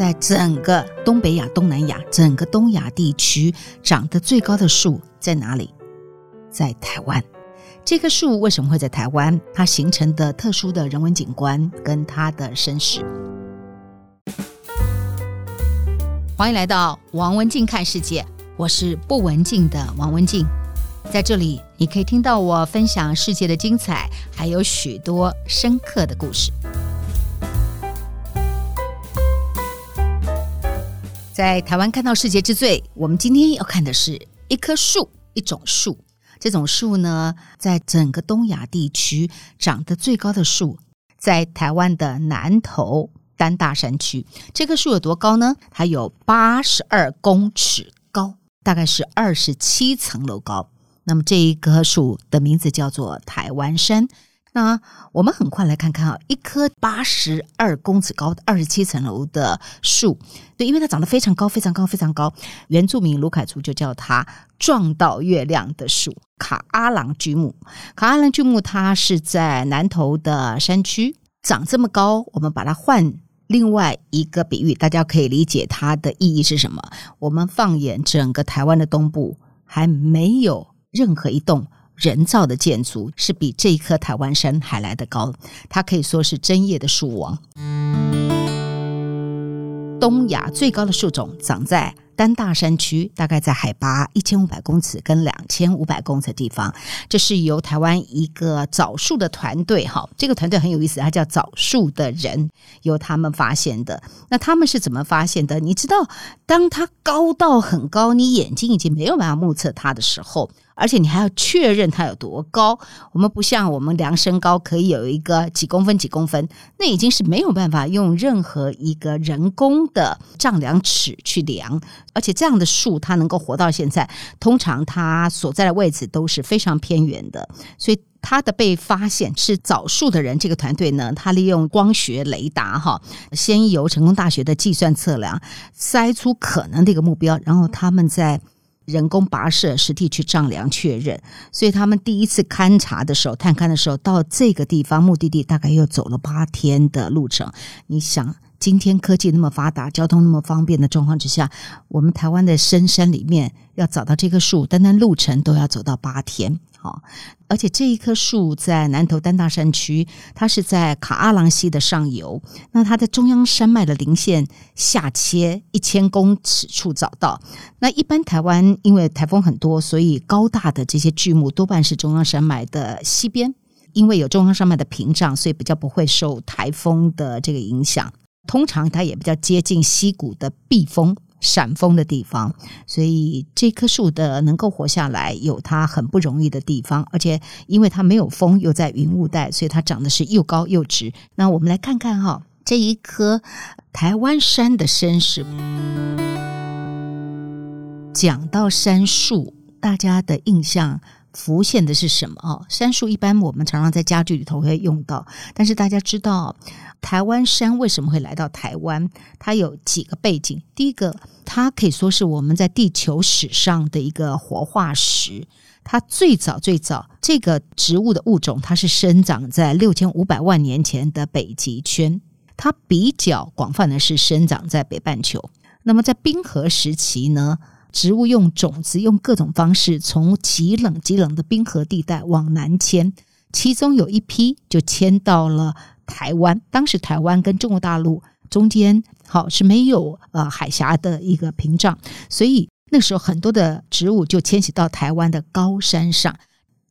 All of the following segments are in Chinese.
在整个东北亚、东南亚、整个东亚地区长得最高的树在哪里？在台湾。这棵树为什么会在台湾？它形成的特殊的人文景观跟它的身世。欢迎来到王文静看世界，我是不文静的王文静，在这里你可以听到我分享世界的精彩，还有许多深刻的故事。在台湾看到世界之最，我们今天要看的是一棵树，一种树。这种树呢，在整个东亚地区长得最高的树，在台湾的南投丹大山区。这棵树有多高呢？它有八十二公尺高，大概是二十七层楼高。那么这一棵树的名字叫做台湾杉。那我们很快来看看啊，一棵八十二公尺高的二十七层楼的树，对，因为它长得非常高，非常高，非常高。原住民卢凯族就叫它“撞到月亮的树”卡阿朗巨木。卡阿朗巨木它是在南投的山区，长这么高。我们把它换另外一个比喻，大家可以理解它的意义是什么。我们放眼整个台湾的东部，还没有任何一栋。人造的建筑是比这一棵台湾杉还来得高，它可以说是针叶的树王。东亚最高的树种长在丹大山区，大概在海拔一千五百公尺跟两千五百公尺的地方。这是由台湾一个枣树的团队，哈，这个团队很有意思，它叫枣树的人，由他们发现的。那他们是怎么发现的？你知道，当它高到很高，你眼睛已经没有办法目测它的时候。而且你还要确认它有多高。我们不像我们量身高可以有一个几公分几公分，那已经是没有办法用任何一个人工的丈量尺去量。而且这样的树它能够活到现在，通常它所在的位置都是非常偏远的。所以它的被发现是找树的人这个团队呢，他利用光学雷达哈，先由成功大学的计算测量筛出可能的一个目标，然后他们在。人工跋涉，实地去丈量确认，所以他们第一次勘察的时候、探勘的时候，到这个地方目的地大概又走了八天的路程。你想，今天科技那么发达，交通那么方便的状况之下，我们台湾的深山里面要找到这棵树，单单路程都要走到八天。好，而且这一棵树在南投丹大山区，它是在卡阿朗溪的上游。那它在中央山脉的零线下切一千公尺处找到。那一般台湾因为台风很多，所以高大的这些巨木多半是中央山脉的西边，因为有中央山脉的屏障，所以比较不会受台风的这个影响。通常它也比较接近溪谷的避风。闪风的地方，所以这棵树的能够活下来，有它很不容易的地方，而且因为它没有风，又在云雾带，所以它长得是又高又直。那我们来看看哈，这一棵台湾杉的身世。讲到杉树，大家的印象。浮现的是什么哦？杉树一般我们常常在家具里头会用到，但是大家知道台湾杉为什么会来到台湾？它有几个背景。第一个，它可以说是我们在地球史上的一个活化石。它最早最早这个植物的物种，它是生长在六千五百万年前的北极圈。它比较广泛的是生长在北半球。那么在冰河时期呢？植物用种子，用各种方式从极冷极冷的冰河地带往南迁，其中有一批就迁到了台湾。当时台湾跟中国大陆中间好是没有呃海峡的一个屏障，所以那时候很多的植物就迁徙到台湾的高山上，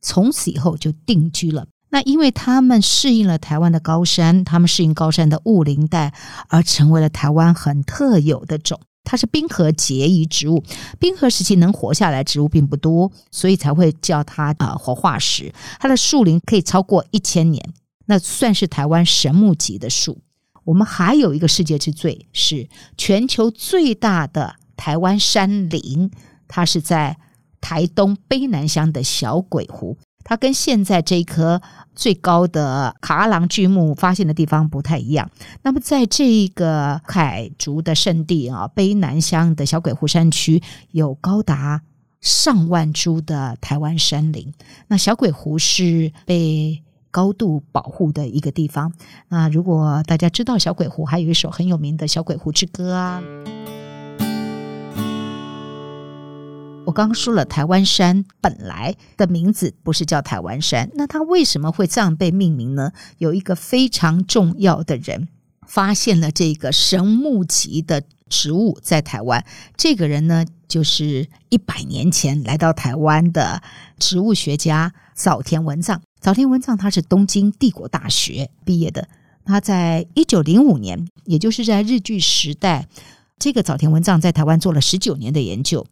从此以后就定居了。那因为他们适应了台湾的高山，他们适应高山的雾林带，而成为了台湾很特有的种。它是冰河结余植物，冰河时期能活下来植物并不多，所以才会叫它啊活化石。它的树龄可以超过一千年，那算是台湾神木级的树。我们还有一个世界之最，是全球最大的台湾山林，它是在台东卑南乡的小鬼湖。它跟现在这一棵最高的卡阿朗巨木发现的地方不太一样。那么，在这个凯族的圣地啊，卑南乡的小鬼湖山区，有高达上万株的台湾山林。那小鬼湖是被高度保护的一个地方。那如果大家知道小鬼湖，还有一首很有名的《小鬼湖之歌》啊。我刚说了，台湾山本来的名字不是叫台湾山，那它为什么会这样被命名呢？有一个非常重要的人发现了这个神木级的植物在台湾，这个人呢，就是一百年前来到台湾的植物学家早田文藏。早田文藏他是东京帝国大学毕业的，他在一九零五年，也就是在日据时代，这个早田文藏在台湾做了十九年的研究。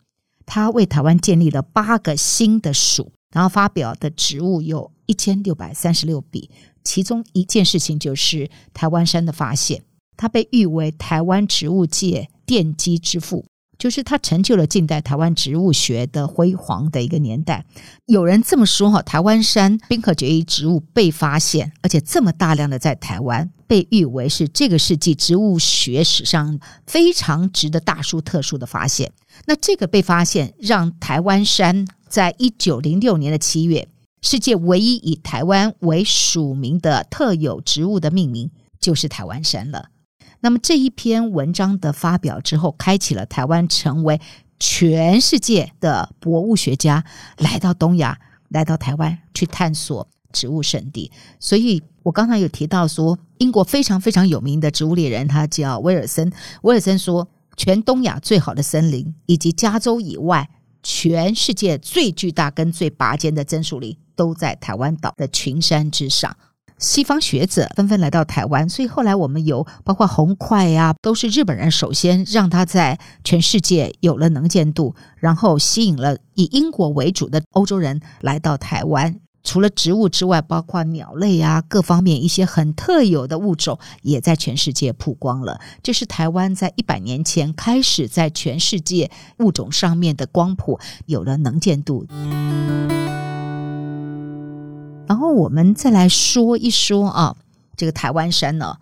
他为台湾建立了八个新的属，然后发表的植物有一千六百三十六笔。其中一件事情就是台湾山的发现，他被誉为台湾植物界奠基之父，就是他成就了近代台湾植物学的辉煌的一个年代。有人这么说哈，台湾山冰河决议植物被发现，而且这么大量的在台湾，被誉为是这个世纪植物学史上非常值得大书特书的发现。那这个被发现，让台湾山在一九零六年的七月，世界唯一以台湾为属名的特有植物的命名，就是台湾山了。那么这一篇文章的发表之后，开启了台湾成为全世界的博物学家来到东亚、来到台湾去探索植物圣地。所以我刚才有提到说，英国非常非常有名的植物猎人，他叫威尔森。威尔森说。全东亚最好的森林，以及加州以外全世界最巨大跟最拔尖的针树林，都在台湾岛的群山之上。西方学者纷纷来到台湾，所以后来我们有包括红桧呀，都是日本人首先让他在全世界有了能见度，然后吸引了以英国为主的欧洲人来到台湾。除了植物之外，包括鸟类啊，各方面一些很特有的物种，也在全世界曝光了。这是台湾在一百年前开始在全世界物种上面的光谱有了能见度。然后我们再来说一说啊，这个台湾山呢，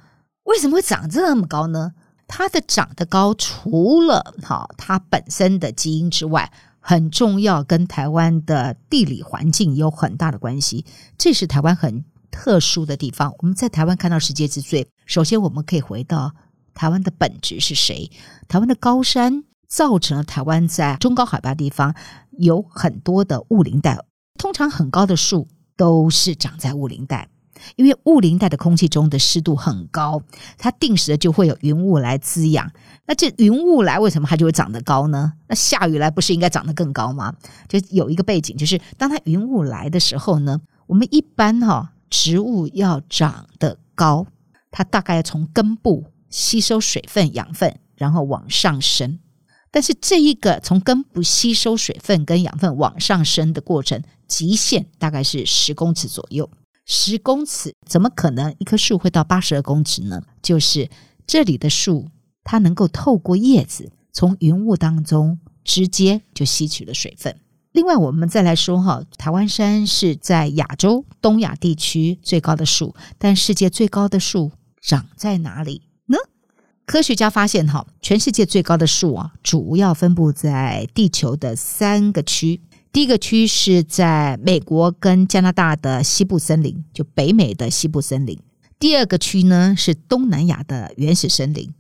为什么会长这么高呢？它的长得高，除了哈它本身的基因之外。很重要，跟台湾的地理环境有很大的关系。这是台湾很特殊的地方。我们在台湾看到世界之最，首先我们可以回到台湾的本质是谁？台湾的高山造成了台湾在中高海拔地方有很多的雾林带。通常很高的树都是长在雾林带。因为雾林带的空气中的湿度很高，它定时的就会有云雾来滋养。那这云雾来，为什么它就会长得高呢？那下雨来不是应该长得更高吗？就有一个背景，就是当它云雾来的时候呢，我们一般哈、哦、植物要长得高，它大概从根部吸收水分、养分，然后往上升。但是这一个从根部吸收水分跟养分往上升的过程，极限大概是十公尺左右。十公尺怎么可能一棵树会到八十二公尺呢？就是这里的树，它能够透过叶子从云雾当中直接就吸取了水分。另外，我们再来说哈，台湾山是在亚洲东亚地区最高的树，但世界最高的树长在哪里？科学家发现哈，全世界最高的树啊，主要分布在地球的三个区。第一个区是在美国跟加拿大的西部森林，就北美的西部森林。第二个区呢是东南亚的原始森林。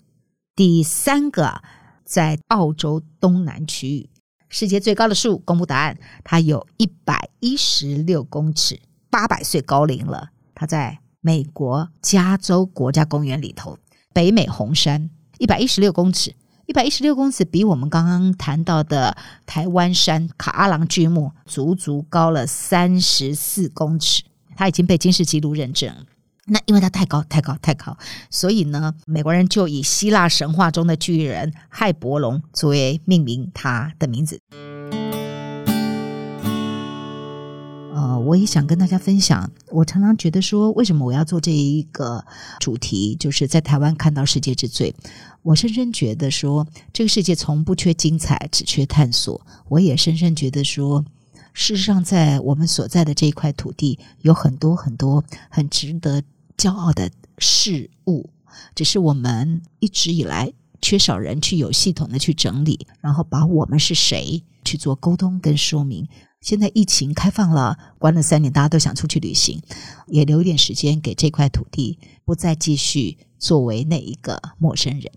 第三个在澳洲东南区域。世界最高的树，公布答案，它有一百一十六公尺，八百岁高龄了。它在美国加州国家公园里头，北美红杉，一百一十六公尺。一百一十六公尺比我们刚刚谈到的台湾山卡阿朗巨木足足高了三十四公尺，它已经被金氏纪录认证。那因为它太高、太高、太高，所以呢，美国人就以希腊神话中的巨人亥伯龙作为命名它的名字。我也想跟大家分享，我常常觉得说，为什么我要做这一个主题，就是在台湾看到世界之最。我深深觉得说，这个世界从不缺精彩，只缺探索。我也深深觉得说，事实上，在我们所在的这一块土地，有很多很多很值得骄傲的事物，只是我们一直以来缺少人去有系统的去整理，然后把我们是谁去做沟通跟说明。现在疫情开放了，关了三年，大家都想出去旅行，也留一点时间给这块土地，不再继续作为那一个陌生人。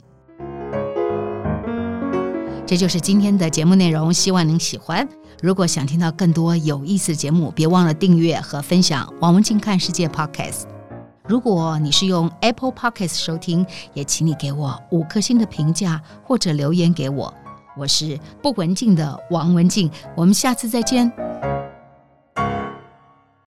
这就是今天的节目内容，希望您喜欢。如果想听到更多有意思的节目，别忘了订阅和分享王文静看世界 Podcast。如果你是用 Apple Podcast 收听，也请你给我五颗星的评价或者留言给我。我是不文静的王文静我们下次再见。